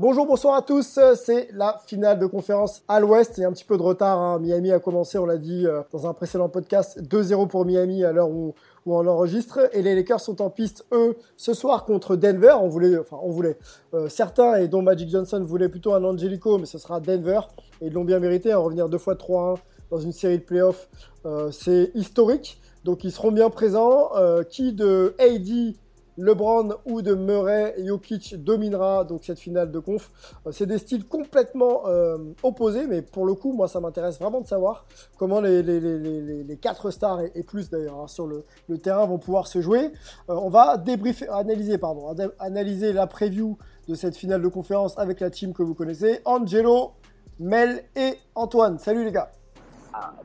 Bonjour, bonsoir à tous. C'est la finale de conférence à l'Ouest. Il y a un petit peu de retard. hein. Miami a commencé, on l'a dit euh, dans un précédent podcast, 2-0 pour Miami à l'heure où, on enregistre. Et les Lakers sont en piste, eux, ce soir contre Denver. On voulait, enfin, on voulait. euh, certains, et dont Magic Johnson, voulaient plutôt un Angelico, mais ce sera Denver. Et ils l'ont bien mérité. À revenir deux fois 3-1 dans une série de playoffs, euh, c'est historique. Donc ils seront bien présents. Qui de AD LeBron ou de Murray Jokic dominera donc cette finale de conf. Euh, C'est des styles complètement euh, opposés, mais pour le coup, moi, ça m'intéresse vraiment de savoir comment les, les, les, les, les quatre stars et, et plus d'ailleurs hein, sur le, le terrain vont pouvoir se jouer. Euh, on va débriefer, analyser, pardon, ana- analyser la preview de cette finale de conférence avec la team que vous connaissez, Angelo, Mel et Antoine. Salut les gars.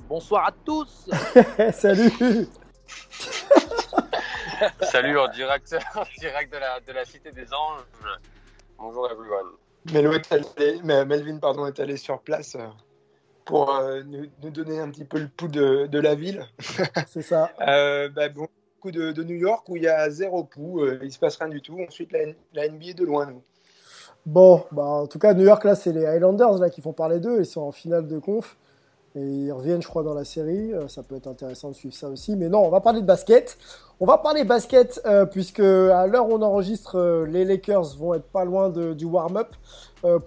Bonsoir à tous. Salut. Salut en direct, en direct de, la, de la Cité des Anges. Bonjour everyone. Melo est allé- mais Melvin pardon, est allé sur place euh, pour euh, nous, nous donner un petit peu le pouls de, de la ville. C'est ça. Euh, bah, bon, coup de, de New York où il y a zéro pouls, euh, il se passe rien du tout. Ensuite, la, la NBA de loin, nous. Bon, bah en tout cas, New York, là, c'est les Highlanders là, qui font parler d'eux. Ils sont en finale de conf. Et ils reviennent, je crois, dans la série. Euh, ça peut être intéressant de suivre ça aussi. Mais non, on va parler de basket. On va parler basket, euh, puisque à l'heure où on enregistre, euh, les Lakers vont être pas loin du warm-up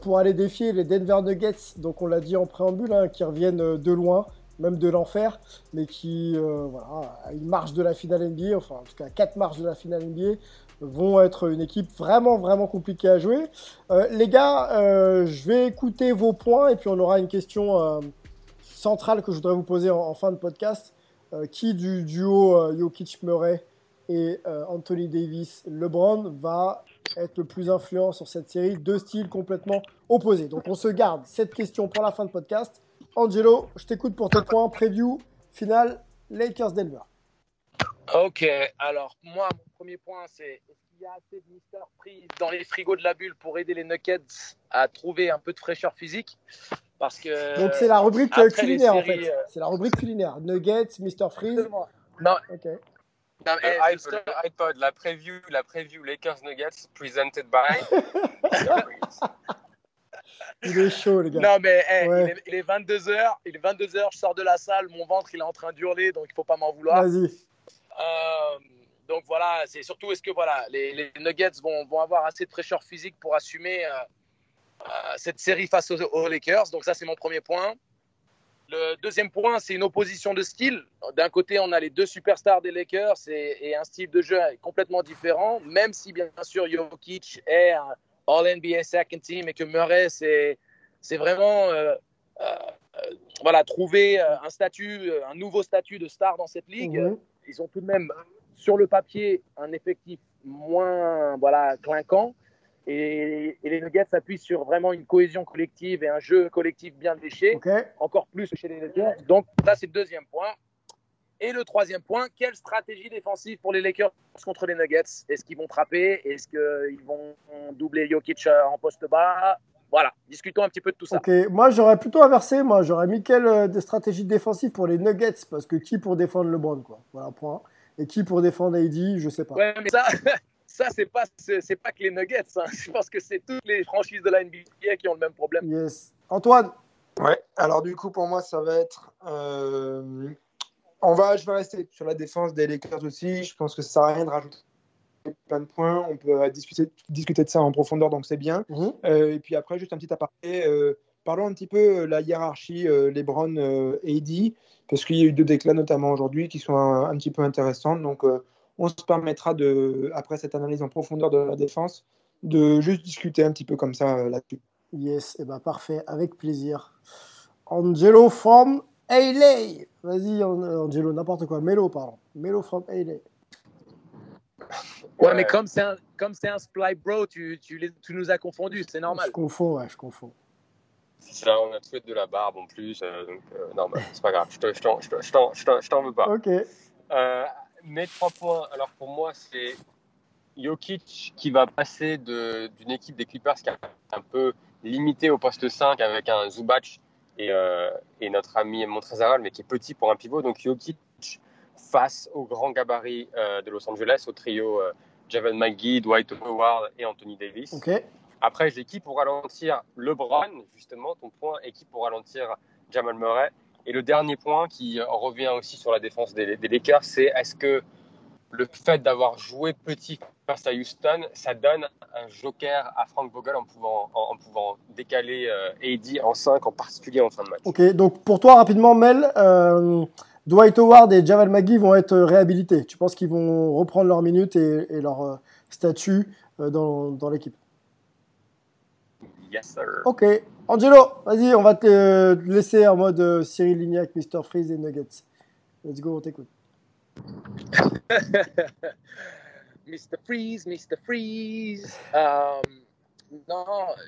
pour aller défier les Denver Nuggets. Donc, on l'a dit en préambule, hein, qui reviennent de loin, même de l'enfer, mais qui, voilà, une marche de la finale NBA, enfin, en tout cas, quatre marches de la finale NBA, vont être une équipe vraiment, vraiment compliquée à jouer. Les gars, je vais écouter vos points et puis on aura une question centrale que je voudrais vous poser en, fin de podcast. Euh, qui du duo euh, Jokic-Murray et euh, Anthony Davis-LeBron va être le plus influent sur cette série Deux styles complètement opposés. Donc on se garde cette question pour la fin de podcast. Angelo, je t'écoute pour tes points. Preview, finale, Lakers-Denver. Ok, alors moi, mon premier point, c'est est-ce qu'il y a assez de Mister Freeze dans les frigos de la bulle pour aider les Nuggets à trouver un peu de fraîcheur physique? Parce que. Donc c'est la rubrique euh, culinaire en fait. euh, C'est la rubrique culinaire. Nuggets, Mr. Freeze. Non, Ok. non, Le eh, iPod, la preview, la preview Lakers Nuggets presented by. Il est chaud les gars. non, mais eh, Ouais. il, est, il est 22h, il est 22h, je sors de la salle, mon ventre il est en train d'hurler, donc il faut pas m'en vouloir. Vas-y. Euh, donc voilà, c'est surtout est-ce que voilà, les, les Nuggets vont, vont avoir assez de fraîcheur physique pour assumer euh, cette série face aux, aux Lakers. Donc ça, c'est mon premier point. Le deuxième point, c'est une opposition de style. D'un côté, on a les deux superstars des Lakers et, et un style de jeu complètement différent, même si bien sûr Jokic est un All-NBA Second Team et que Murray, c'est vraiment euh, euh, euh, voilà, trouver euh, un statut, euh, un nouveau statut de star dans cette ligue Mhm. ils ont tout de même sur le papier un effectif moins voilà clinquant et, et les Nuggets s'appuient sur vraiment une cohésion collective et un jeu collectif bien léché encore plus que chez les Lakers donc ça c'est le deuxième point et le troisième point quelle stratégie défensive pour les Lakers contre les Nuggets? Est-ce qu'ils vont trapper est-ce qu'ils vont doubler Jokic euh, en poste bas? Voilà discutons un petit peu de tout ça Ok. Moi j'aurais plutôt inversé. Moi j'aurais mis quelle euh, des stratégies défensives pour les Nuggets? Parce que qui pour défendre LeBron quoi? Voilà point. Et qui pour défendre AD, je sais pas. Ouais, mais ça, ça c'est pas, c'est pas que les Nuggets. hein. Je pense que c'est toutes les franchises de la NBA qui ont le même problème. Yes. Antoine. Ouais, alors du coup, pour moi, ça va être. euh, On va, je vais rester sur la défense des Lakers aussi. Je pense que ça sert à rien de rajouter plein de points. On peut euh, discuter, discuter de ça en profondeur, donc c'est bien. Mhm. Euh, et puis après, juste un petit aparté. euh, parlons un petit peu la hiérarchie LeBron-AD, parce qu'il y a eu deux déclats notamment aujourd'hui qui sont un, petit peu intéressantes. Donc, on se permettra, de, après cette analyse en profondeur de la défense, de juste discuter un petit peu comme ça là-dessus. Yes, et eh ben parfait, avec plaisir. Angelo from LA. Vas-y, Angelo, n'importe quoi. Melo, pardon. Melo from LA. Ouais, mais comme c'est un, comme c'est un Sply Bro, tu, tu, les, tu nous as confondus, c'est normal. Je confonds, ouais, je confonds. C'est ça, on a tous de la barbe en plus, euh, donc euh, normal, c'est pas grave, je, te, je, t'en, je, t'en, je, t'en, veux pas. Ok. Euh, mes trois points, alors pour moi, c'est Jokic qui va passer d'une équipe des Clippers qui est un peu limitée au poste 5 avec un Zubac et, euh, et notre ami Montrezaral, mais qui est petit pour un pivot. Donc Jokic face au grand gabarit euh, de Los Angeles, au trio euh, Javen McGee, Dwight Howard et Anthony Davis. Après, j'ai qui pour ralentir? LeBron, justement, ton point, et qui pour ralentir Jamal Murray? Et le dernier point qui revient aussi sur la défense des, des Lakers, c'est est-ce que le fait d'avoir joué petit face à Houston, ça donne un joker à Frank Vogel en pouvant, en, pouvant décaler euh, AD en 5, en particulier en fin de match? Ok, donc pour toi, rapidement, Mel, euh, Dwight Howard et Javal McGee vont être réhabilités. Tu penses qu'ils vont reprendre leur minute et, leur euh, statut dans, dans l'équipe? Yes, sir. Ok. Angelo, vas-y, on va te laisser en mode Cyril Lignac, Mr. Freeze et Nuggets. Let's go, on t'écoute. Mr. Freeze, Mr. Freeze. Euh, non,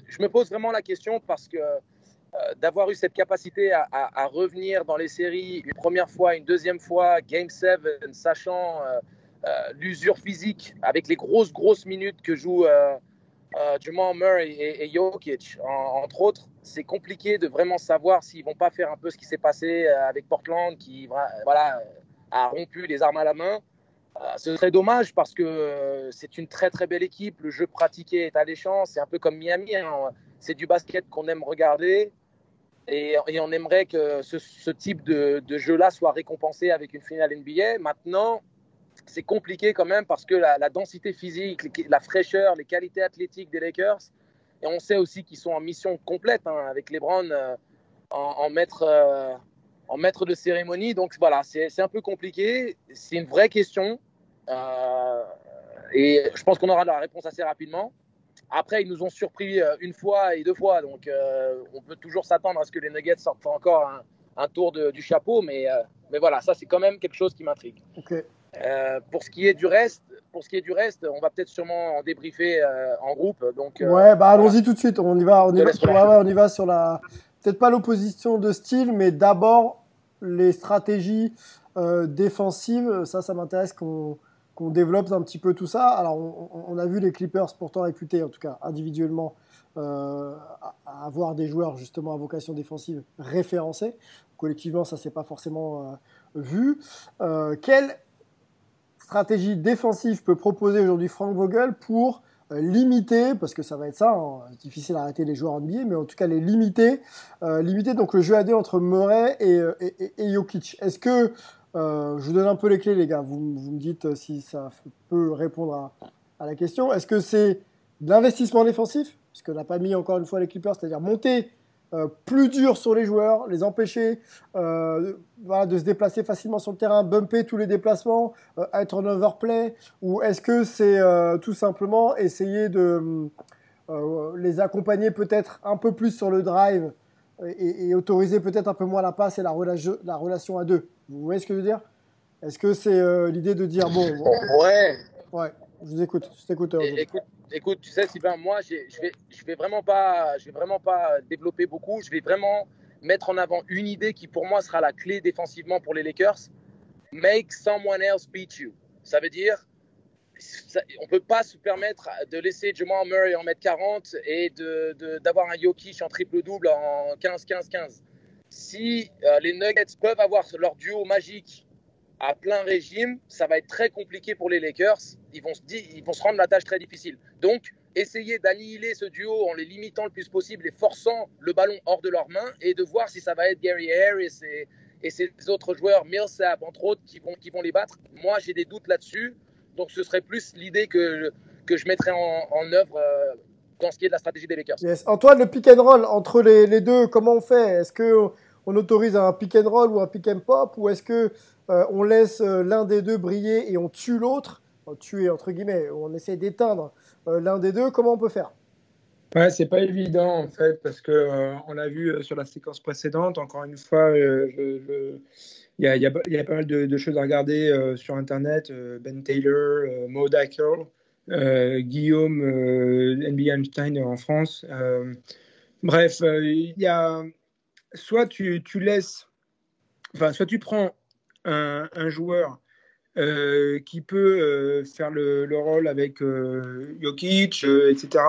je me pose vraiment la question parce que euh, d'avoir eu cette capacité à, revenir dans les séries une première fois, une deuxième fois, Game 7, sachant euh, l'usure physique avec les grosses, grosses minutes que joue Jamal Murray et, et Jokic, entre autres, c'est compliqué de vraiment savoir s'ils vont pas faire un peu ce qui s'est passé avec Portland, qui voilà, a rompu les armes à la main. Euh, ce serait dommage parce que euh, c'est une très très belle équipe. Le jeu pratiqué est alléchant. C'est un peu comme Miami. Hein. C'est du basket qu'on aime regarder. Et, on aimerait que ce, type de, jeu-là soit récompensé avec une finale NBA. Maintenant, c'est compliqué quand même parce que la, densité physique, la fraîcheur, les qualités athlétiques des Lakers, et on sait aussi qu'ils sont en mission complète hein, avec LeBron euh, en, en, maître, de cérémonie. Donc voilà, c'est un peu compliqué. C'est une vraie question. Euh, et je pense qu'on aura la réponse assez rapidement. Après, ils nous ont surpris euh, une fois et deux fois. Donc euh, on peut toujours s'attendre à ce que les Nuggets sortent encore un, tour du chapeau. Mais, mais voilà, ça c'est quand même quelque chose qui m'intrigue. Pour ce qui est du reste, pour ce qui est du reste, on va peut-être sûrement en débriefer en groupe. Donc, ouais, bah allons-y tout de suite. On y va, on y va, on y va sur la, peut-être pas l'opposition de style, mais d'abord les stratégies euh, défensives, ça, ça m'intéresse qu'on développe un petit peu tout ça. Alors, on, a vu les Clippers pourtant réputés, en tout cas individuellement, euh, à avoir des joueurs justement à vocation défensive référencés. Collectivement, ça s'est pas forcément euh, vu. quelle stratégie défensive peut proposer aujourd'hui Frank Vogel pour euh, limiter, parce que ça va être ça, hein, difficile à arrêter les joueurs NBA, mais en tout cas les limiter, euh, limiter donc le jeu à deux entre Murray et, euh, et, et, Jokic. Est-ce que, je vous donne un peu les clés les gars, vous, vous me dites si ça peut répondre à, à la question, est-ce que c'est de l'investissement défensif, ce que n'a pas mis encore une fois les Clippers, c'est-à-dire monter euh, plus dur sur les joueurs, les empêcher euh, de se déplacer facilement sur le terrain, bumper tous les déplacements, euh, être en overplay Ou est-ce que c'est tout simplement essayer de les accompagner peut-être un peu plus sur le drive et, autoriser peut-être un peu moins la passe et la, la relation à deux Vous voyez ce que je veux dire? Est-ce que c'est l'idée de dire bon, Ouais. Ouais, je vous écoute. Je t'écoute. Écoute, tu sais, Sylvain, moi, je vais, vais vraiment pas, je vais vraiment pas développer beaucoup. Je vais vraiment mettre en avant une idée qui, pour moi, sera la clé défensivement pour les Lakers. Make someone else beat you. Ça veut dire, on peut pas se permettre de laisser Jamal Murray en mettre 40 et d'avoir de, un Jokic en triple-double en 15-15-15. Si euh, les Nuggets peuvent avoir leur duo magique à plein régime, ça va être très compliqué pour les Lakers. Ils vont se, ils vont se rendre la tâche très difficile. Donc, essayer d'annihiler ce duo en les limitant le plus possible et forçant le ballon hors de leurs mains et de voir si ça va être Gary Harris et, et ces autres joueurs, Millsap entre autres, qui vont, qui vont les battre. Moi, j'ai des doutes là-dessus. Donc, ce serait plus l'idée que, que je mettrais en, œuvre euh, dans ce qui est de la stratégie des Lakers. Antoine, le pick and roll entre les deux, comment on fait? Est-ce que on autorise un pick and roll ou un pick and pop ou est-ce que euh, on laisse euh, l'un des deux briller et on tue l'autre? Tuer entre guillemets, on essaie d'éteindre euh, l'un des deux. Comment on peut faire? Ouais, c'est pas évident en fait parce que on l'a vu sur la séquence précédente. Encore une fois, il y, a, pas mal de, choses à regarder sur internet. Ben Taylor, Mo Dackel, euh, Guillaume NBA Einstein en France. Bref, il y a soit tu, tu laisses, enfin, soit tu prends un, un joueur euh, qui peut euh, faire le, le rôle avec euh, Jokic, euh, etc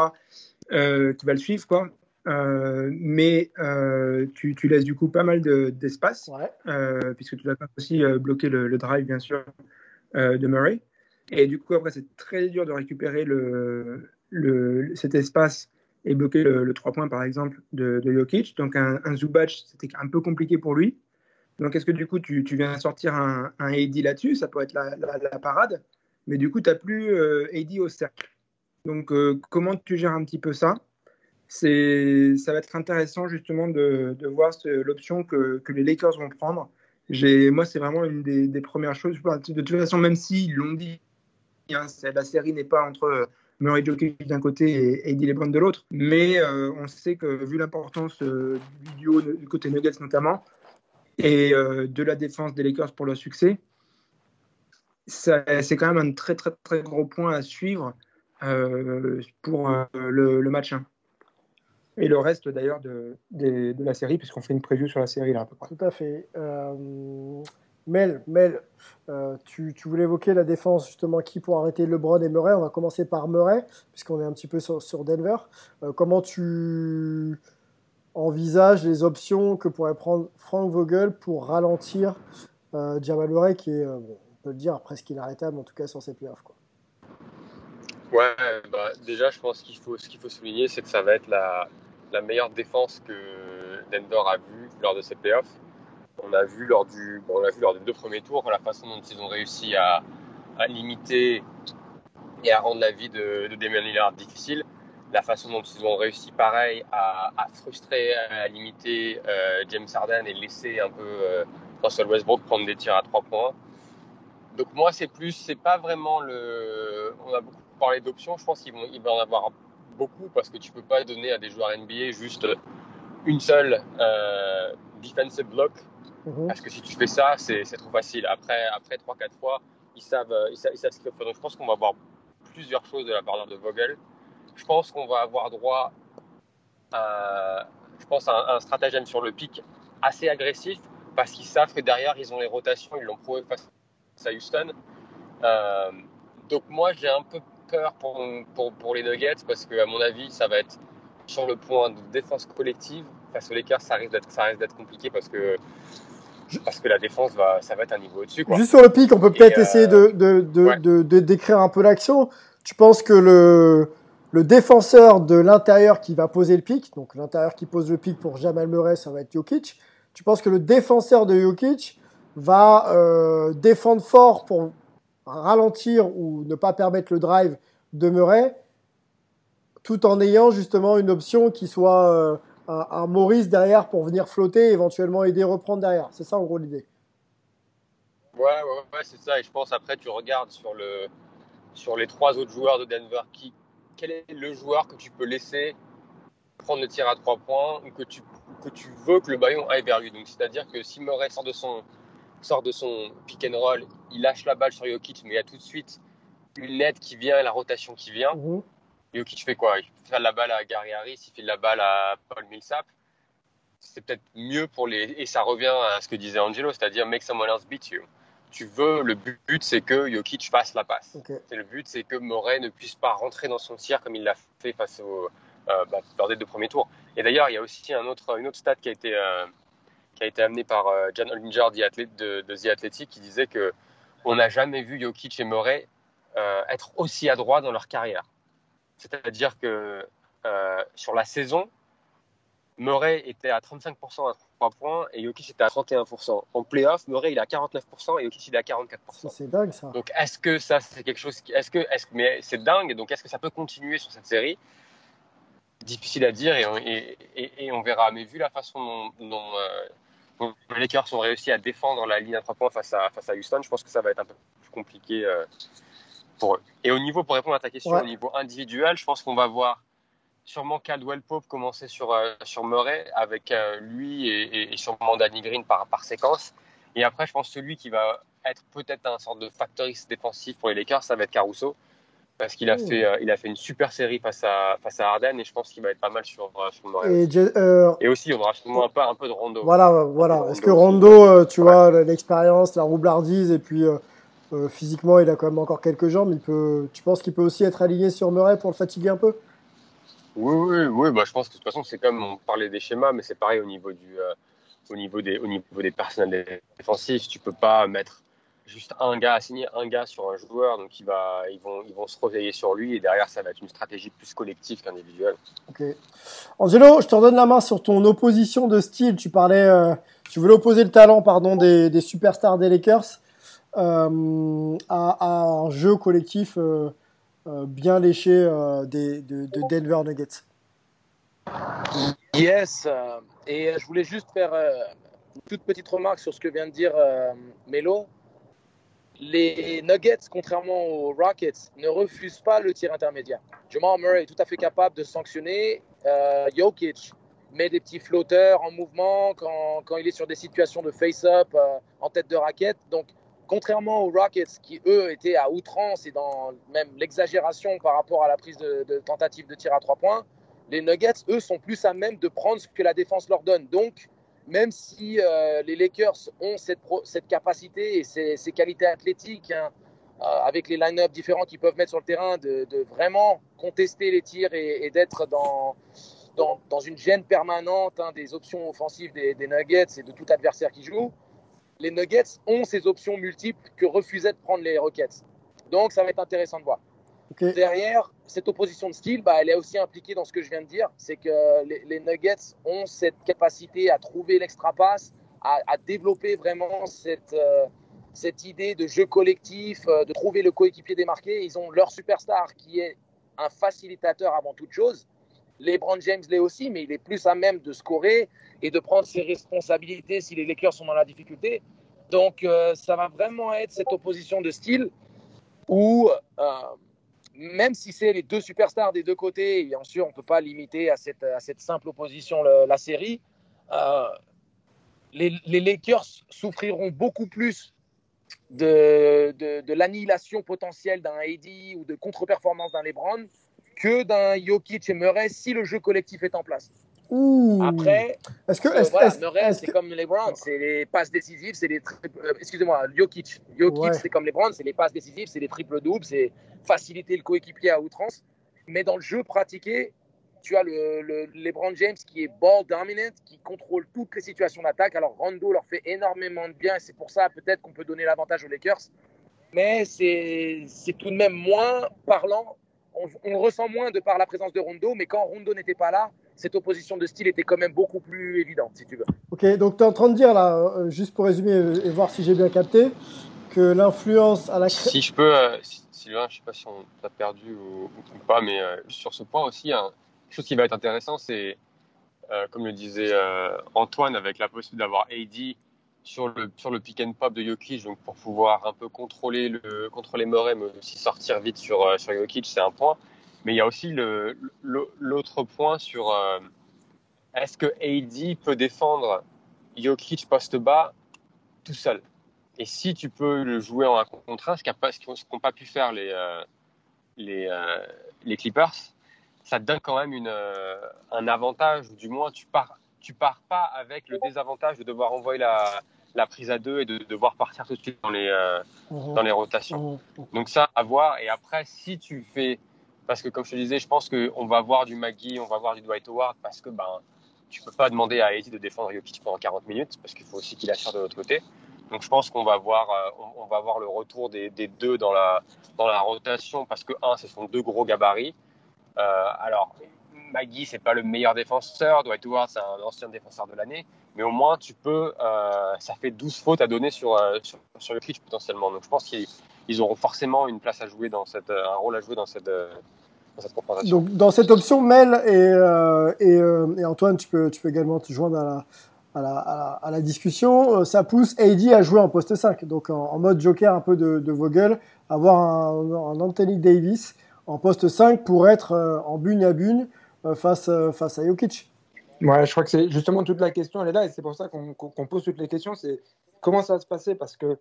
qui va le suivre, quoi. Mais tu, tu laisses du coup pas mal de- d'espace, Ouais. puisque tu vas aussi bloquer le, le drive, bien sûr, de Murray. Et du coup, après, c'est très dur de récupérer le, le, cet espace et bloquer le, le 3 points, par exemple, de, de Jokic. Donc, un, un Zubac, c'était un peu compliqué pour lui. Donc, est-ce que du coup, tu, tu viens sortir un, un AD là-dessus? Ça peut être la, parade. Mais du coup, tu n'as plus euh, AD au cercle. Donc, euh, comment tu gères un petit peu ça? C'est, ça va être intéressant justement de, de voir l'option que, que les Lakers vont prendre. J'ai, moi, c'est vraiment une des, premières choses. De toute façon, même s'ils l'ont dit, hein, la série n'est pas entre Murray Jokic d'un côté et Eddie LeBron de l'autre, mais euh, on sait que vu l'importance euh, du duo du côté Nuggets notamment et euh, de la défense des Lakers pour leur succès, c'est quand même un très très très gros point à suivre pour le, match 1. Et le reste d'ailleurs de, de la série, puisqu'on fait une preview sur la série là à peu près. Tout à fait. Mel, Mel euh, tu, voulais évoquer la défense, justement, qui pour arrêter LeBron et Murray. On va commencer par Murray, puisqu'on est un petit peu sur, Denver. Euh, comment tu envisages les options que pourrait prendre Frank Vogel pour ralentir euh, Jamal Murray, qui est, on peut le dire, presque inarrêtable, en tout cas sur ses playoffs. Quoi. Ouais, bah, déjà, je pense qu'il faut, ce qu'il faut souligner, c'est que ça va être la, la meilleure défense que Denver a vue lors de ses playoffs. On a vu lors du, on l'a vu lors des deux premiers tours, la façon dont ils ont réussi à, à limiter et à rendre la vie de, de Damian Lillard difficile. La façon dont ils ont réussi, pareil, à, à frustrer, à limiter euh, James Harden et laisser un peu euh, Russell Westbrook prendre des tirs à trois points. Donc moi, c'est plus, c'est pas vraiment le. On a beaucoup parlé d'options. Je pense qu'il vont, il va en avoir beaucoup parce que tu peux pas donner à des joueurs NBA juste une seule euh, defensive block Mhm. parce que si tu fais ça, c'est trop facile. Après, après 3-4 fois, ils savent, euh, ils savent, ce qu'il faut. Donc je pense qu'on va avoir plusieurs choses de la part de Vogel. Je pense qu'on va avoir droit à, je pense, à un, stratagème sur le pic assez agressif parce qu'ils savent que derrière, ils ont les rotations. Ils l'ont prouvé face à Houston. Euh, donc moi, j'ai un peu peur pour, pour, pour les Nuggets parce que, à mon avis, ça va être sur le point de défense collective. Face aux Lakers, ça risque d'être, compliqué parce que, parce que la défense, va, ça va être un niveau au-dessus. Juste sur le pic, on peut peut-être Et, euh, essayer de, de, de, ouais. de- de décrire un peu l'action. Tu penses que le, le défenseur de l'intérieur qui va poser le pic, donc l'intérieur qui pose le pic pour Jamal Murray, ça va être Jokic. Tu penses que le défenseur de Jokic va euh, défendre fort pour ralentir ou ne pas permettre le drive de Murray, tout en ayant justement une option qui soit euh, un, un Maurice derrière pour venir flotter et éventuellement aider reprendre derrière. C'est ça en gros l'idée. Ouais, ouais, ouais, c'est ça. Et je pense après, tu regardes sur, le, sur les trois autres joueurs de Denver, qui, quel est le joueur que tu peux laisser prendre le tir à trois points ou que tu, que tu veux que le ballon aille vers lui? Donc, c'est-à-dire que si Murray sort de son, sort de son pick and roll, il lâche la balle sur Jokic, mais il y a tout de suite une aide qui vient et la rotation qui vient. Mhm. Jokic fait quoi? Il fait la balle à Gary Harris, il fait la balle à Paul Millsap. C'est peut-être mieux pour les. Et ça revient à ce que disait Angelo, c'est-à-dire make someone else beat you. Tu veux, le but, c'est que Jokic fasse la passe. Ok. Et le but, c'est que Murray ne puisse pas rentrer dans son tir comme il l'a fait face au, euh, bah, lors des deux premiers tours. Et d'ailleurs, il y a aussi un autre, une autre stat qui a été, euh, qui a été amenée par euh, John de, de The Athletic qui disait que on n'a jamais vu Jokic et Murray euh, être aussi adroits dans leur carrière. C'est-à-dire que euh, sur la saison, Murray était à 35% à 3 points et Jokic était à 31%. En playoff, Murray il est à 49% et Jokic il est à 44%. Ça, C'est dingue ça. Donc est-ce que ça c'est quelque chose qui est-ce que est-ce que mais c'est dingue donc est-ce que ça peut continuer sur cette série? Difficile à dire et on, et, et, on verra. Mais vu la façon dont, dont, les Lakers ont réussi à défendre la ligne à trois points face à, face à Houston, je pense que ça va être un peu plus compliqué pour eux. Et au niveau, pour répondre à ta question, au niveau individuel, je pense qu'on va voir sûrement Caldwell Pope commencer sur, sur Murray avec lui et, et, sûrement Danny Green par, par séquence. Et après, je pense que celui qui va être peut-être un sorte de factoriste défensif pour les Lakers, ça va être Caruso. Parce qu'il a, fait, euh, il a fait une super série face à, face à Harden et je pense qu'il va être pas mal sur, euh, sur Et, euh, et, aussi, on aura sûrement un peu, un peu de Rondo. Voilà, voilà. Est-ce que Rondo, tu vois, l'expérience, la roublardise et puis physiquement, il a quand même encore quelques jambes. Il peut, tu penses qu'il peut aussi être aligné sur Murray pour le fatiguer un peu? Oui, oui, oui. Bah, je pense que de toute façon, c'est comme on parlait des schémas, mais c'est pareil au niveau du, au niveau des, au niveau des personnels défensifs. Tu peux pas mettre juste un gars, assigner un gars sur un joueur, donc il va, ils, vont, ils vont se réveiller sur lui et derrière ça va être une stratégie plus collective qu'individuelle. Ok. Angelo, je te redonne la main sur ton opposition de style. Tu parlais, euh, tu voulais opposer le talent pardon, des, des superstars des Lakers euh, à, un jeu collectif euh, bien léché des, de, de, Denver Nuggets. Yes, et je voulais juste faire une toute petite remarque sur ce que vient de dire Melo les Nuggets, contrairement aux Rockets, ne refusent pas le tir intermédiaire. Jamal Murray est tout à fait capable de sanctionner. Euh, Jokic met des petits flotteurs en mouvement quand, quand il est sur des situations de face-up euh, en tête de raquette. Donc, contrairement aux Rockets, qui eux étaient à outrance et dans même l'exagération par rapport à la prise de, de tentative de tir à trois points, les Nuggets, eux, sont plus à même de prendre ce que la défense leur donne. Donc, même si euh, les Lakers ont cette, capacité et ces, qualités athlétiques, hein, euh, avec les line-up différents qu'ils peuvent mettre sur le terrain, de, vraiment contester les tirs et, d'être dans, dans, une gêne permanente hein, des options offensives des, Nuggets et de tout adversaire qui joue, les Nuggets ont ces options multiples que refusaient de prendre les Rockets. Donc ça va être intéressant de voir. Derrière, cette opposition de style, bah, elle est aussi impliquée dans ce que je viens de dire. C'est que les, Nuggets ont cette capacité à trouver l'extra passe, à, développer vraiment cette, euh, cette idée de jeu collectif, euh, de trouver le coéquipier démarqué. Ils ont leur superstar qui est un facilitateur avant toute chose. LeBron James l'est aussi, mais il est plus à même de scorer et de prendre ses responsabilités si les Lakers sont dans la difficulté. Donc, euh, ça va vraiment être cette opposition de style où même si c'est les deux superstars des deux côtés, et bien sûr, on ne peut pas limiter à cette, simple opposition la série, euh, les, Lakers souffriront beaucoup plus de l'annihilation potentielle d'un AD ou de contre-performance d'un LeBron que d'un Jokic et Murray si le jeu collectif est en place. Après, est-ce que, euh, voilà, Murray, c'est comme les Browns, c'est les passes décisives, c'est les euh, excusez-moi, Jokic, Jokic, c'est comme les Browns, c'est les passes décisives, c'est les triples doubles, c'est faciliter le coéquipier à outrance. Mais dans le jeu pratiqué, tu as le, le, LeBron James qui est ball dominant, qui contrôle toutes les situations d'attaque. Alors Rondo leur fait énormément de bien et c'est pour ça peut-être qu'on peut donner l'avantage aux Lakers. Mais c'est tout de même moins parlant. On, on, le ressent moins de par la présence de Rondo, mais quand Rondo n'était pas là, cette opposition de style était quand même beaucoup plus évidente, si tu veux. Ok, donc tu es en train de dire, là, euh, juste pour résumer et voir si j'ai bien capté, que l'influence à la. Si je peux, euh, Sylvain, je ne sais pas si on t'a perdu ou, pas, mais euh, sur ce point aussi, hein, quelque chose qui va être intéressant, c'est, comme le disait Antoine, avec la possibilité d'avoir AD sur le, sur le pick and pop de Jokic, donc pour pouvoir un peu contrôler, le, contrôler Murray, mais aussi sortir vite sur, sur Jokic, c'est un point. Mais il y a aussi l'autre point sur euh, est-ce que AD peut défendre Jokic poste bas tout seul? Et si tu peux le jouer en un contre un, ce qu'ont pas pu faire les, euh, les, euh, les, Clippers, ça te donne quand même une, un avantage, ou du moins tu pars, tu pars pas avec le désavantage de devoir envoyer la, la prise à deux et de devoir partir tout de suite dans les, mmh. dans les rotations. Mmh. Donc ça, à voir. Et après, si tu fais parce que comme je te disais, je pense qu'on va voir du Maggie, on va voir du Dwight Howard parce que ben, tu peux pas demander à Eddie de défendre Jokic pendant 40 minutes parce qu'il faut aussi qu'il assure de l'autre côté. Donc je pense qu'on va voir, euh, on, va voir le retour des, des, deux dans la, dans la rotation parce que un, ce sont deux gros gabarits. Euh, alors Maggie, c'est pas le meilleur défenseur, Dwight Howard, c'est un ancien défenseur de l'année, mais au moins tu peux, euh, ça fait 12 fautes à donner sur, euh, sur, sur, le pitch potentiellement. Donc je pense qu'ils auront forcément une place à jouer dans cette, un rôle à jouer dans cette, dans confrontation. Donc, dans cette option, Mel et, euh, et, euh, Antoine, tu peux, tu peux également te joindre à la, à la, à la, discussion. Euh, ça pousse AD à jouer en poste 5, donc en, mode joker un peu de, Vogel, avoir un, un Anthony Davis en poste 5 pour être euh, en bune à bune euh, face, euh, face à Jokic. Ouais, je crois que c'est justement toute la question, elle est là, et c'est pour ça qu'on qu'on pose toutes les questions, c'est comment ça va se passer, parce que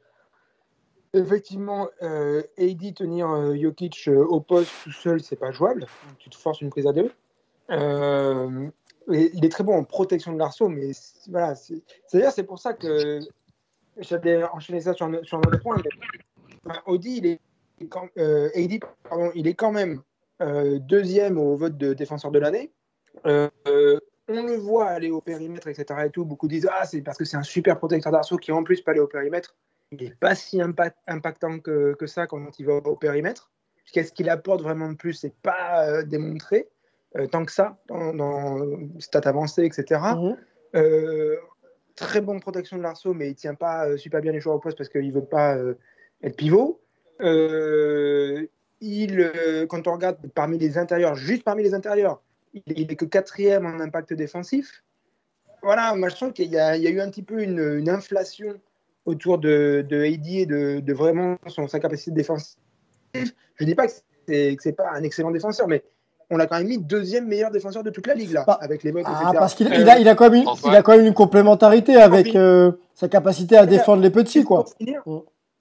effectivement, euh, tenir euh, Jokic euh, au poste tout seul, c'est pas jouable, tu te forces une prise à deux. Euh, il est très bon en protection de l'arceau, mais voilà, c'est- c'est-à-dire c'est pour ça que j'allais enchaîner ça sur un, sur un autre point. Audi, il est quand, euh, pardon, il est quand même euh, deuxième au vote de défenseur de l'année. Euh, euh, on le voit aller au périmètre, etc. Et tout. Beaucoup disent Ah, c'est parce que c'est un super protecteur d'arceau qui en plus peut aller au périmètre. Il n'est pas si impa- impactant que, que ça quand il va au périmètre. Qu'est-ce qu'il apporte vraiment de plus C'est pas euh, démontré euh, tant que ça dans, dans stats avancées, etc. Mhm. Euh, très bonne protection de l'arceau, mais il tient pas euh, super bien les joueurs au poste parce qu'il veut pas euh, être pivot. Euh, il, euh, quand on regarde parmi les intérieurs, juste parmi les intérieurs, il, il est que quatrième en impact défensif. Voilà, moi je trouve qu'il y, a il y a eu un petit peu une, une inflation autour de, de AD et de, de vraiment son, sa capacité défensive. Je dis pas que c'est que c'est pas un excellent défenseur, mais on l'a quand même mis deuxième meilleur défenseur de toute la ligue là, Bah, avec les votes, Ah, etc. parce qu'il Euh, il a, il a, quand même une, Antoine. il a quand même une complémentarité avec euh, sa capacité à défendre les petits, quoi.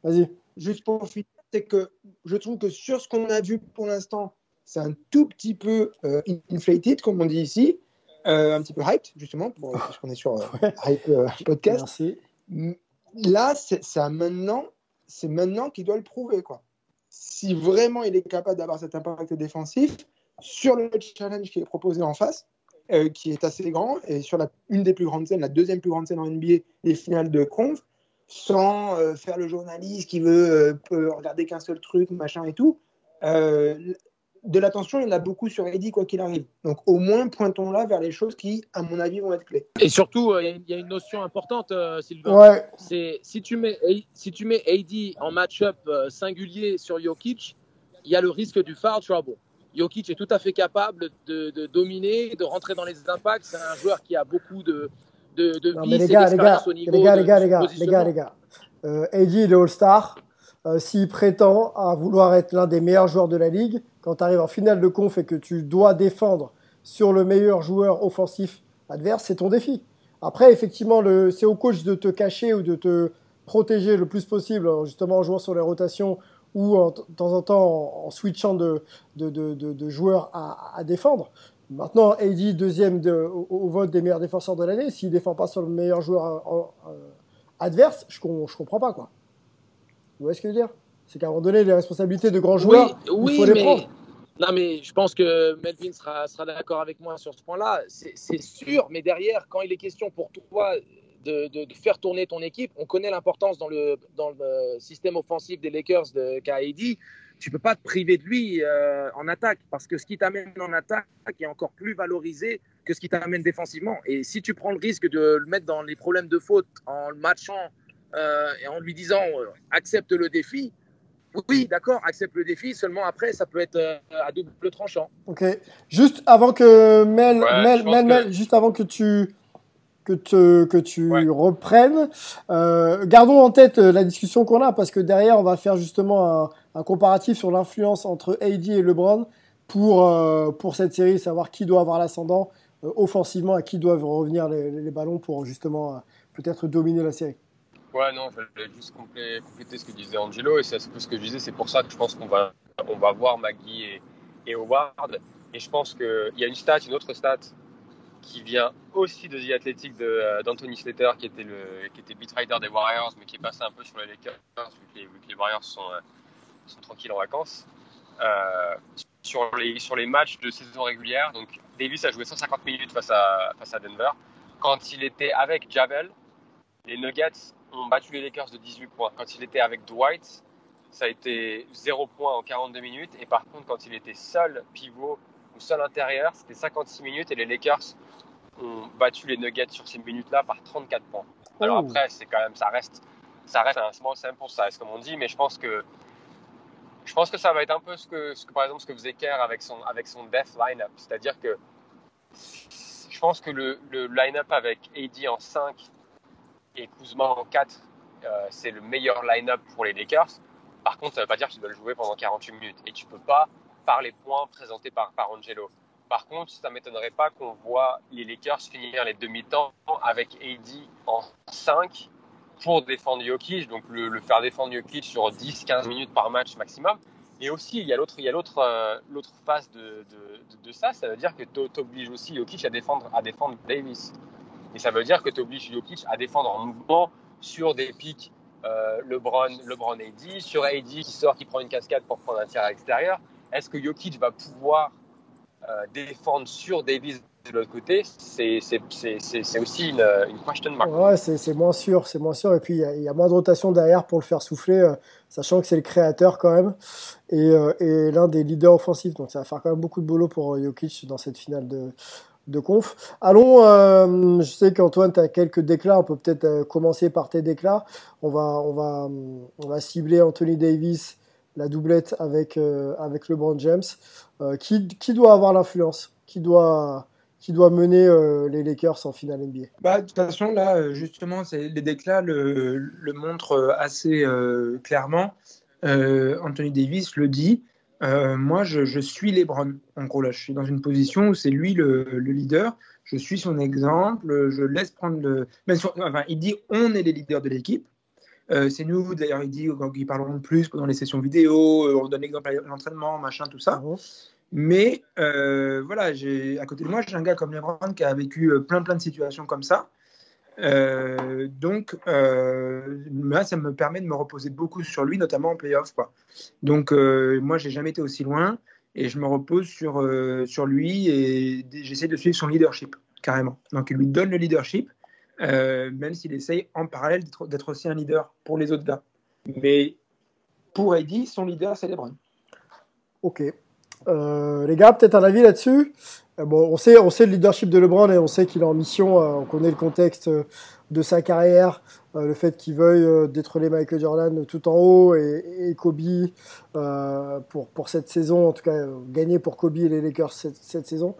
Vas-y. juste pour finir, c'est que je trouve que sur ce qu'on a vu pour l'instant, c'est un tout petit peu euh, inflated, comme on dit ici, euh, un petit peu hyped, justement, pour, parce qu'on est sur euh, Ouais. Hype Podcast. Merci. Là, à maintenant, c'est maintenant qu'il doit le prouver, quoi. Si vraiment il est capable d'avoir cet impact défensif sur le challenge qui est proposé en face, euh, qui est assez grand, et sur la, une des plus grandes scènes, la deuxième plus grande scène en NBA, les finales de conf, sans euh, faire le journaliste qui veut euh, peut regarder qu'un seul truc, machin et tout. Euh, de l'attention, il y en a beaucoup sur Eddie, quoi qu'il arrive. Donc au moins, pointons-là vers les choses qui, à mon avis, vont être clés. Et surtout, euh, il y a une- il y, a une notion importante, euh, Sylvain. Ouais, C'est si tu mets si tu mets AD en match-up euh, singulier sur Jokic, il y a le risque du foul trouble. Jokic est tout à fait capable de, de dominer, de rentrer dans les impacts. C'est un joueur qui a beaucoup de de, de Non, vices mais les gars, les gars, d'expérience au niveau les gars, de- les gars, les gars, les gars, les gars. Euh, il est All-Star. Euh, S'il prétend à vouloir être l'un des meilleurs joueurs de la ligue, quand tu arrives en finale de conf et que tu dois défendre sur le meilleur joueur offensif adverse, c'est ton défi. Après, effectivement, c'est au coach de te cacher ou de te protéger le plus possible, en- justement en jouant sur les rotations ou en de temps en temps en, en switchant de, de, de, de- de joueurs à, à défendre. Maintenant, AD, deuxième de- au, au vote des meilleurs défenseurs de l'année, s'il défend pas sur le meilleur joueur euh, en- euh, adverse, je, je comprends pas, quoi. Vous voyez ce que je veux dire? C'est qu'à un moment donné, les responsabilités de grands joueurs, oui, il faut les mais... prendre. Non, mais je pense que Melvin sera, sera d'accord avec moi sur ce point-là. C'est sûr, mais derrière, quand il est question pour toi de, de- de faire tourner ton équipe, on connaît l'importance dans le, dans le système offensif des Lakers de KAD. Tu peux pas te priver de lui euh, en attaque parce que ce qui t'amène en attaque est encore plus valorisé que ce qui t'amène défensivement. Et si tu prends le risque de le mettre dans les problèmes de faute en le matchant euh, et en lui disant euh, accepte le défi, oui, d'accord, accepte le défi. Seulement après, ça peut être euh, à double tranchant. Ok. Juste avant que Mel, Ouais, Mel, Mel, que- Mel, juste avant que tu que, te- que tu Ouais. reprennes, euh, gardons en tête la discussion qu'on a parce que derrière on va faire justement un, un comparatif sur l'influence entre AD et LeBron pour euh, pour cette série, savoir qui doit avoir l'ascendant euh, offensivement à qui doivent revenir les, ballons pour justement euh, peut-être dominer la série. Ouais, non, je voulais juste complé- compléter ce que disait Angelo, et c'est un peu ce que je disais, c'est pour ça que je pense qu'on va, on va voir Maggie et, Howard. Et je pense qu'il y a une stat, une autre stat, qui vient aussi de The Athletic d'Anthony Slater, qui était, le, qui était beat writer des Warriors, mais qui est passé un peu sur les Lakers, vu que les, Warriors sont, sont tranquilles en vacances. Euh, sur, les, sur les matchs de saison régulière, donc Davis a joué 150 minutes face à, face à Denver. Quand il était avec Javel, les Nuggets ont battu les Lakers de 18 points. Quand il était avec Dwight, ça a été 0 points en 42 minutes. Et par contre, quand il était seul pivot ou seul intérieur, c'était 56 minutes et les Lakers ont battu les Nuggets sur ces minutes-là par 34 points. Alors Oh. après, c'est quand même, ça reste, ça reste un small sample size comme on dit, mais je pense que je pense que ça va être un peu ce que, ce que par exemple, ce que faisait Kerr avec son, avec son death line-up. C'est-à-dire que je pense que le, le line-up avec AD en 5 et Kuzma en 4, euh, c'est le meilleur line-up pour les Lakers. Par contre, ça ne veut pas dire qu'ils veulent jouer pendant 48 minutes. Et tu ne peux pas, par les points présentés par, par Angelo. Par contre, ça ne m'étonnerait pas qu'on voit les Lakers finir les demi-temps avec AD en 5 pour défendre Jokic, donc le, faire défendre Jokic sur 10-15 minutes par match maximum. Et aussi, il y a l'autre, il y a l'autre, euh, phase de, de, ça, ça veut dire que tu obliges aussi Jokic à défendre, à défendre Davis. Et ça veut dire que tu obliges Jokic à défendre en mouvement sur des pics euh, LeBron, LeBron AD, sur AD qui sort, qui prend une cascade pour prendre un tir à l'extérieur. Est-ce que Jokic va pouvoir euh, défendre sur Davis de l'autre côté, c'est aussi une, question mark. Ouais, c'est moins sûr, c'est moins sûr. Et puis il y, a moins de rotation derrière pour le faire souffler, euh, sachant que c'est le créateur quand même et, euh, et l'un des leaders offensifs. Donc ça va faire quand même beaucoup de boulot pour euh, Jokic dans cette finale de, de conf. Allons, je sais qu'Antoine, tu as quelques déclats. On peut peut-être commencer par tes déclats. On va, on va, on va cibler Anthony Davis, la doublette avec, avec LeBron James. qui, qui doit avoir l'influence? Qui doit qui doit mener euh, les Lakers en finale NBA bah, De toute façon, là, euh, justement, les déclats le, le montrent euh, assez clairement. Anthony Davis le dit. moi, je, je, suis LeBron. En gros, là, je suis dans une position où c'est lui le, le, leader. Je suis son exemple. Je laisse prendre le. enfin, il dit on est les leaders de l'équipe. c'est nous, d'ailleurs, il dit quand ils parleront plus pendant les sessions vidéo, on donne l'exemple à l'entraînement, machin, tout ça. Mais euh, voilà, à côté de moi, j'ai un gars comme LeBron qui a vécu euh, plein plein de situations comme ça. Euh, donc, là, ça me permet de me reposer beaucoup sur lui, notamment en playoff. Quoi. Donc, moi, j'ai jamais été aussi loin et je me repose sur, sur lui et j'essaie de suivre son leadership, carrément. Donc, il lui donne le leadership, même s'il essaye en parallèle d'être aussi un leader pour les autres gars. Mais pour Eddie, son leader, c'est LeBron. Ok. Euh, les gars, peut-être un avis là-dessus? Euh, Bon, on sait, on sait le leadership de LeBron et on sait qu'il est en mission. Euh, on connaît le contexte de sa carrière, le fait qu'il veuille détrôner Michael Jordan tout en haut et, Kobe pour, pour cette saison, en tout cas gagner pour Kobe et les Lakers cette, saison.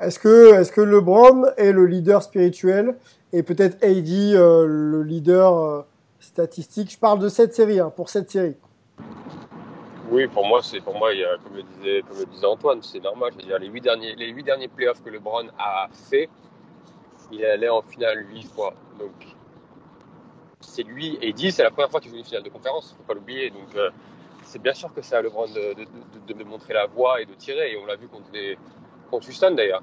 est-ce que, est-ce que LeBron est le leader spirituel et peut-être AD le leader statistique? Je parle de cette série, hein, pour cette série. Oui, pour moi, c'est pour moi, il y a, comme le disait, comme disait Antoine, c'est normal. Dire, les huit derniers, les huit derniers playoffs que LeBron a fait, il allé en finale huit fois. Donc, c'est lui et 10, c'est la première fois qu'il joue une finale de conférence. Faut pas l'oublier. Donc, euh, c'est bien sûr que c'est à LeBron de, de, de, montrer la voie et de tirer. Et on l'a vu contre les contre Houston d'ailleurs.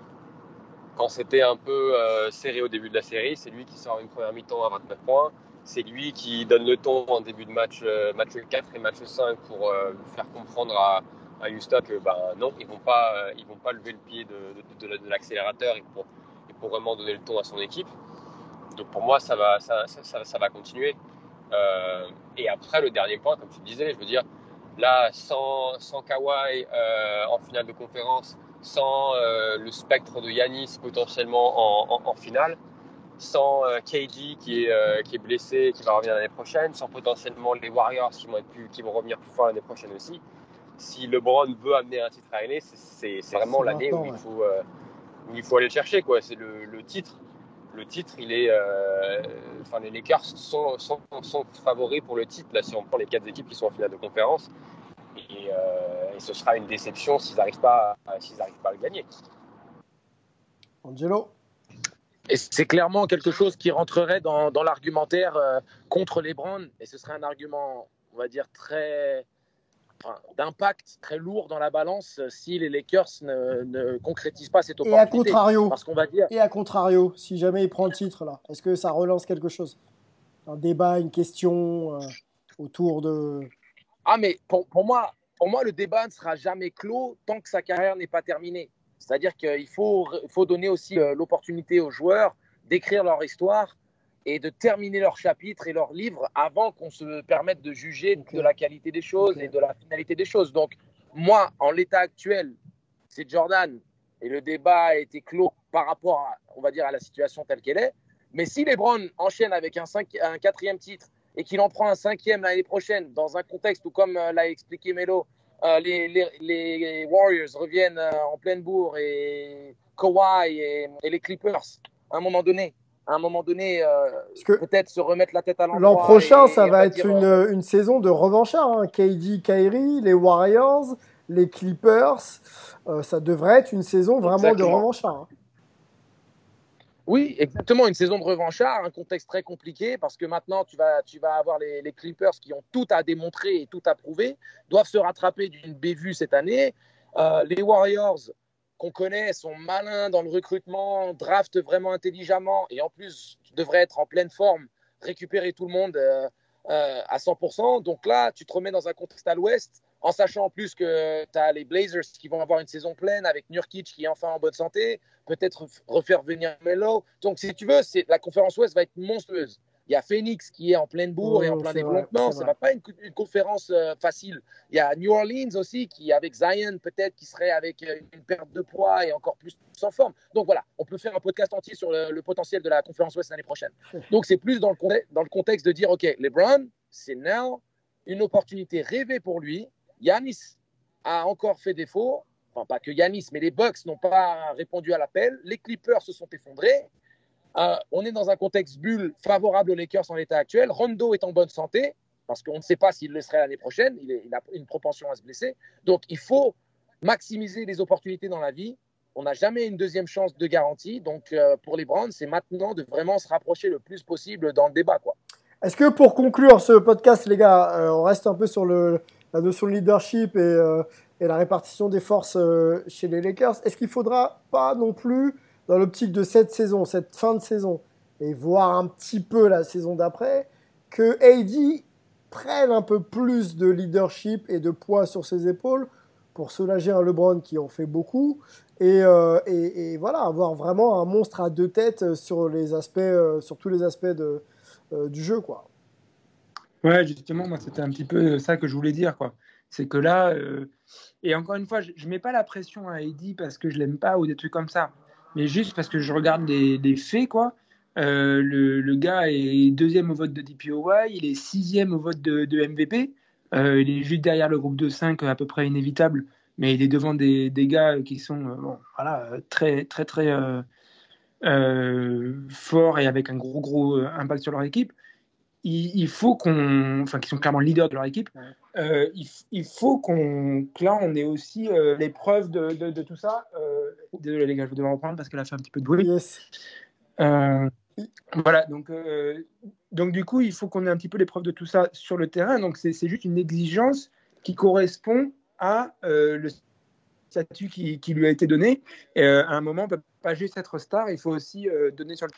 Quand c'était un peu euh, serré au début de la série, c'est lui qui sort une première mi-temps à 29 points c'est lui qui donne le ton en début de match, euh, match 4 et match 5 pour euh, faire comprendre à, à que ben, non, ils vont pas, euh, vont pas lever le pied de, de, l'accélérateur et pour, pour, vraiment donner le ton à son équipe. Donc pour moi, ça va, ça, ça, ça va continuer. et après, le dernier point, comme tu disais, je veux dire, là, sans, sans Kawhi en finale de conférence, sans le spectre de Yanis potentiellement en, en, en finale, sans euh, KD qui est, euh, qui est blessé et qui va revenir l'année prochaine, sans potentiellement les Warriors qui vont, être plus, qui vont revenir plus fort l'année prochaine aussi. Si LeBron veut amener un titre à l'année, c'est vraiment l'année où, il faut, euh, où il faut aller le chercher. C'est le, le, titre. Le titre, il est. enfin, les Lakers sont, sont, sont, favoris pour le titre. Là, si on prend les quatre équipes qui sont en finale de conférence, et, et ce sera une déception s'ils n'arrivent pas, pas à le gagner. Angelo et c'est clairement quelque chose qui rentrerait dans, dans l'argumentaire euh, contre les Browns. Et ce serait un argument, on va dire, très d'impact très lourd dans la balance si les Lakers ne, ne concrétisent pas cette opportunité. Et à contrario, parce qu'on va dire. Et à contrario, si jamais il prend le titre là, est-ce que ça relance quelque chose? Un débat, une question euh, autour de. Ah mais pour, pour, moi, pour moi, le débat ne sera jamais clos tant que sa carrière n'est pas terminée. C'est-à-dire qu'il faut, faut donner aussi euh, l'opportunité aux joueurs d'écrire leur histoire et de terminer leur chapitre et leur livre avant qu'on se permette de juger de la qualité des choses et de la finalité des choses. Donc, moi, en l'état actuel, c'est Jordan et le débat a été clos par rapport à, on va dire, à la situation telle qu'elle est. Mais si les Browns enchaînent avec un, un quatrième titre et qu'il en prend un cinquième l'année prochaine, dans un contexte où, comme l'a expliqué Melo, les, les, les, Warriors reviennent en pleine bourre et Kawhi et, et les Clippers, à un moment donné, à un moment donné, euh, peut-être se remettre la tête à l'endroit. L'an prochain, ça va être une, euh, une, saison de revanchard. Hein. KD, Kyrie, les Warriors, les Clippers. Euh, ça devrait être une saison vraiment de revanchard. Hein. Oui, exactement, une saison de revanchard, un contexte très compliqué parce que maintenant tu vas, tu vas avoir les, Clippers qui ont tout à démontrer et tout à prouver, doivent se rattraper d'une bévue cette année. les Warriors, qu'on connaît sont malins dans le recrutement, draftent vraiment intelligemment et en plus devraient être en pleine forme, récupérer tout le monde euh, euh, à 100%. Donc là, tu te remets dans un contexte à l'ouest, en sachant en plus que tu as les Blazers qui vont avoir une saison pleine avec Nurkic qui est enfin en bonne santé, peut-être refaire venir Melo. Donc si tu veux, la conférence ouest va être monstrueuse. Il y a Phoenix qui est en pleine bourre et en plein développement. Ce n'est pas une, conférence euh, facile. Il y a New Orleans aussi qui, avec Zion, peut-être, qui serait avec euh, une perte de poids et encore plus sans forme. Donc voilà, on peut faire un podcast entier sur le, potentiel de la conférence Ouest l'année prochaine. Donc c'est plus dans le, dans le contexte de dire, OK, LeBron, c'est now une opportunité rêvée pour lui. Yanis a encore fait défaut. Enfin, pas que Yanis, mais les Bucks n'ont pas répondu à l'appel. Les Clippers se sont effondrés. Euh, on est dans un contexte bulle favorable aux Lakers en l'état actuel. Rondo est en bonne santé, parce qu'on ne sait pas s'il le serait l'année prochaine. Il, a une propension à se blesser. Donc, il faut maximiser les opportunités dans la vie. On n'a jamais une deuxième chance de garantie. Donc, euh, pour les Browns, c'est maintenant de vraiment se rapprocher le plus possible dans le débat. Quoi. Est-ce que pour conclure ce podcast, les gars, euh, on reste un peu sur la notion de leadership et, et la répartition des forces chez les Lakers Est-ce qu'il faudra pas non plus dans l'optique de cette saison, cette fin de saison, et voir un petit peu la saison d'après, que AD prenne un peu plus de leadership et de poids sur ses épaules pour soulager un LeBron qui en fait beaucoup et, euh, voilà avoir vraiment un monstre à deux têtes sur les aspects euh, sur tous les aspects euh, du jeu quoi. Ouais justement moi c'était un petit peu ça que je voulais dire quoi c'est que là et encore une fois je, je mets pas la pression à Eddie parce que je l'aime pas ou des trucs comme ça mais juste parce que je regarde les, faits, quoi. Euh, le, gars est deuxième au vote de DPOY, il est sixième au vote de, MVP. Euh, il est juste derrière le groupe de 5, à peu près inévitable, mais il est devant des, gars qui sont euh, voilà, très, très, très forts et avec un gros, gros impact sur leur équipe. Il, faut qu'on, enfin, qui sont clairement leaders de leur équipe. il, faut qu'on, là, on ait aussi les preuves de, de, de tout ça Désolé les gars, je vais devoir reprendre parce qu'elle a fait un petit peu de bruit. Euh, voilà, donc, euh, donc du coup, il faut qu'on ait un petit peu l'épreuve de tout ça sur le terrain. Donc c'est juste une exigence qui correspond à euh, le statut qui, qui, lui a été donné. Et, à un moment, on ne peut pas juste être star, il faut aussi donner sur le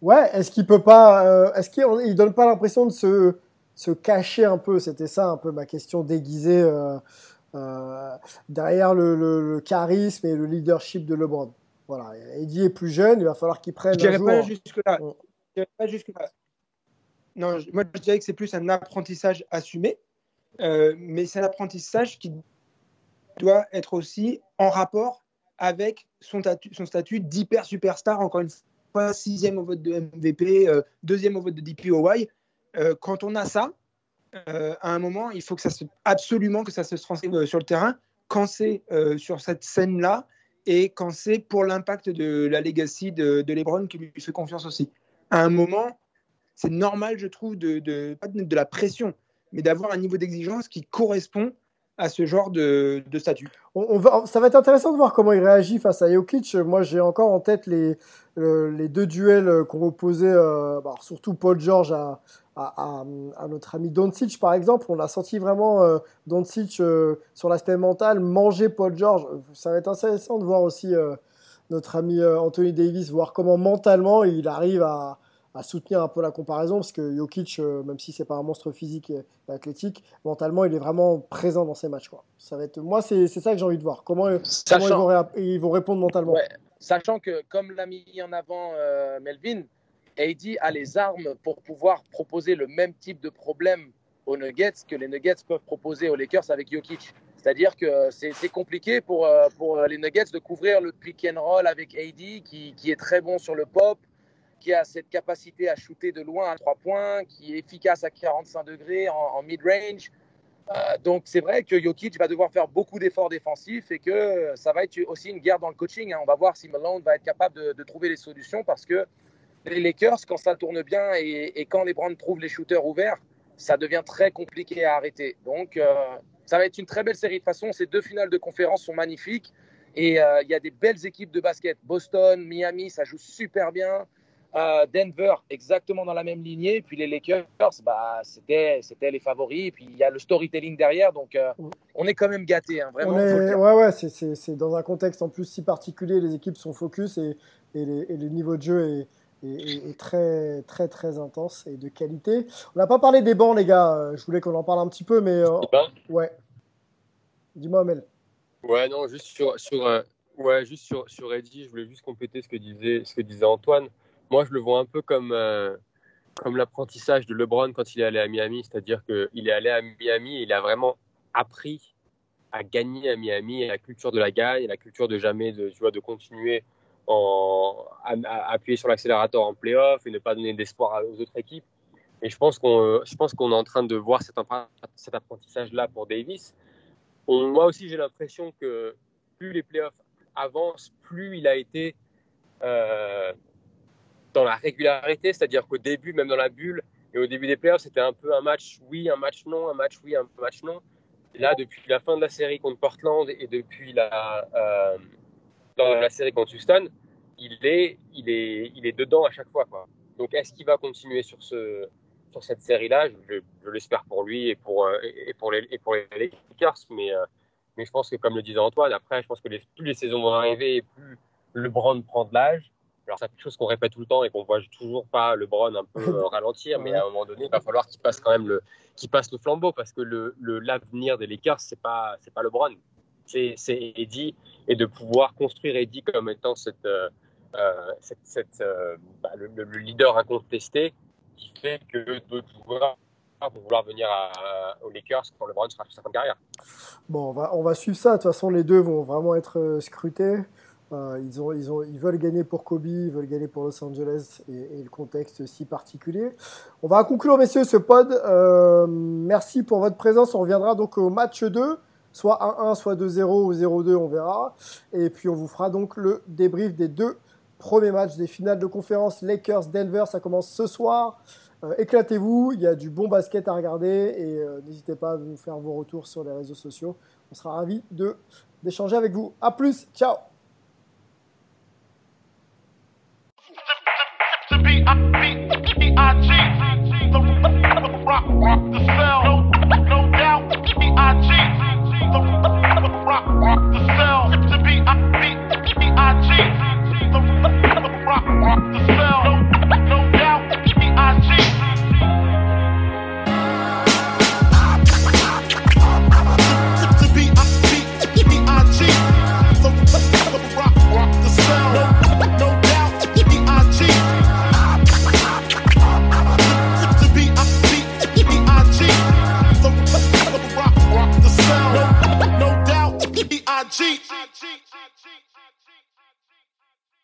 Ouais, est-ce qu'il peut pas, est-ce qu'il ne donne pas l'impression de se, se cacher un peu? C'était ça un peu ma question déguisée euh, derrière le, charisme et le leadership de LeBron. Voilà, Eddie est plus jeune, il va falloir qu'il prenne. Je dirais pas jusque là. Non, moi je dirais que c'est plus un apprentissage assumé, euh, mais c'est un apprentissage qui doit être aussi en rapport avec son, statut, son statut d'hyper superstar, encore une fois, sixième au vote de MVP, euh, deuxième au vote de DPOY. quand on a ça, euh, à un moment, il faut que ça se, absolument que ça se transcrive euh, sur le terrain quand c'est euh, sur cette scène-là et quand c'est pour l'impact de la legacy de, de, LeBron qui lui fait confiance aussi. À un moment, c'est normal, je trouve, de, de, pas de, la pression, mais d'avoir un niveau d'exigence qui correspond à ce genre de, de statut. On, va, ça va être intéressant de voir comment il réagit face à Jokic. Moi, j'ai encore en tête les, les deux duels qu'on opposait, bah, surtout Paul George à, à, notre ami Doncic par exemple. On a senti vraiment euh, Doncic euh, sur l'aspect mental manger Paul George. Ça va être intéressant de voir aussi euh, notre ami Anthony Davis, voir comment mentalement il arrive à, soutenir un peu la comparaison, parce que Jokic, même si c'est pas un monstre physique et, athlétique, mentalement il est vraiment présent dans ses matchs. Quoi. Ça va être, moi c'est ça que j'ai envie de voir. Comment, ils, vont répondre mentalement. Sachant que, comme l'a mis en avant Melvin, AD a les armes pour pouvoir proposer le même type de problème aux Nuggets que les Nuggets peuvent proposer aux Lakers avec Jokic. C'est-à-dire que c'est compliqué pour, euh, pour les Nuggets de couvrir le pick and roll avec AD qui, qui est très bon sur le pop, qui a cette capacité à shooter de loin à 3 points, qui est efficace à 45 degrés en, mid-range. Euh, donc c'est vrai que Jokic va devoir faire beaucoup d'efforts défensifs et que ça va être aussi une guerre dans le coaching. Hein. On va voir si Malone va être capable de, trouver les solutions parce que les Lakers, quand ça tourne bien et, quand les Browns trouvent les shooters ouverts, ça devient très compliqué à arrêter. Donc euh, ça va être une très belle série. De toute façon, ces deux finales de conférence sont magnifiques et euh, il y a des belles équipes de basket. Boston, Miami, ça joue super bien. Euh, Denver, exactement dans la même lignée. Puis les Lakers, bah, c'était, c'était les favoris. Puis il y a le storytelling derrière. Donc euh, on est quand même gâtés. Hein, vraiment. ouais, ouais, c'est, dans un contexte en plus si particulier. Les équipes sont focus et, et, et le niveau de jeu est, est, très, très, très intense et de qualité. On n'a pas parlé des bancs, les gars. Euh, je voulais qu'on en parle un petit peu, mais. ouais. Dis-moi, Mel. Ouais, non, juste sur, sur, ouais, juste sur, sur Eddie, je voulais juste compléter ce que disait, ce que disait Antoine moi, je le vois un peu comme, euh, comme l'apprentissage de LeBron quand il est allé à Miami. C'est-à-dire qu'il est allé à Miami et il a vraiment appris à gagner à Miami et la culture de la gagne et la culture de jamais de, tu vois, de continuer en, à, appuyer sur l'accélérateur en playoff et ne pas donner d'espoir aux autres équipes. Et je pense qu'on je est en train de voir cet, cet apprentissage-là pour Davis. moi aussi, j'ai l'impression que plus les playoffs avancent, plus il a été euh, dans la régularité, c'est-à-dire qu'au début, même dans la bulle, et au début des playoffs, c'était un peu un match oui, un match non, un match oui, un match non. Là, depuis la fin de la série contre Portland et depuis la, euh, dans la série contre Houston, il est, il est, il est dedans à chaque fois. Donc, est-ce qu'il va continuer sur, ce, sur cette série-là? Je, l'espère pour lui et pour, euh, et pour les, et pour les Lakers. Mais, euh, mais je pense que, comme le disait Antoine, après, je pense que plus les saisons vont arriver et plus LeBron prend de l'âge, alors, c'est quelque chose qu'on répète tout le temps et qu'on voit toujours pas LeBron un peu euh, ralentir, mais à un moment donné, il va falloir qu'il passe quand même le, qu'il passe le flambeau parce que le, l'avenir des Lakers, c'est pas, c'est pas LeBron, c'est, c'est Eddie et de pouvoir construire Eddie comme étant cette, euh, euh, cette, bah, le, leader incontesté qui fait que d'autres joueurs vont vouloir venir aux Lakers quand LeBron sera sur sa fin de carrière. Bon, on va, on va suivre ça. De toute façon, les deux vont vraiment être scrutés. Euh, ils, veulent gagner pour Kobe, ils veulent gagner pour Los Angeles et, le contexte si particulier. On va conclure, messieurs, ce pod. Euh, merci pour votre présence. On reviendra donc au match 2, soit 1-1, soit 2-0 ou 0-2, on verra. Et puis on vous fera donc le débrief des deux premiers matchs des finales de conférence Lakers-Denver. Ça commence ce soir. Euh, éclatez-vous, il y a du bon basket à regarder et n'hésitez pas à nous faire vos retours sur les réseaux sociaux. On sera ravis d'échanger avec vous. A plus, ciao Ah.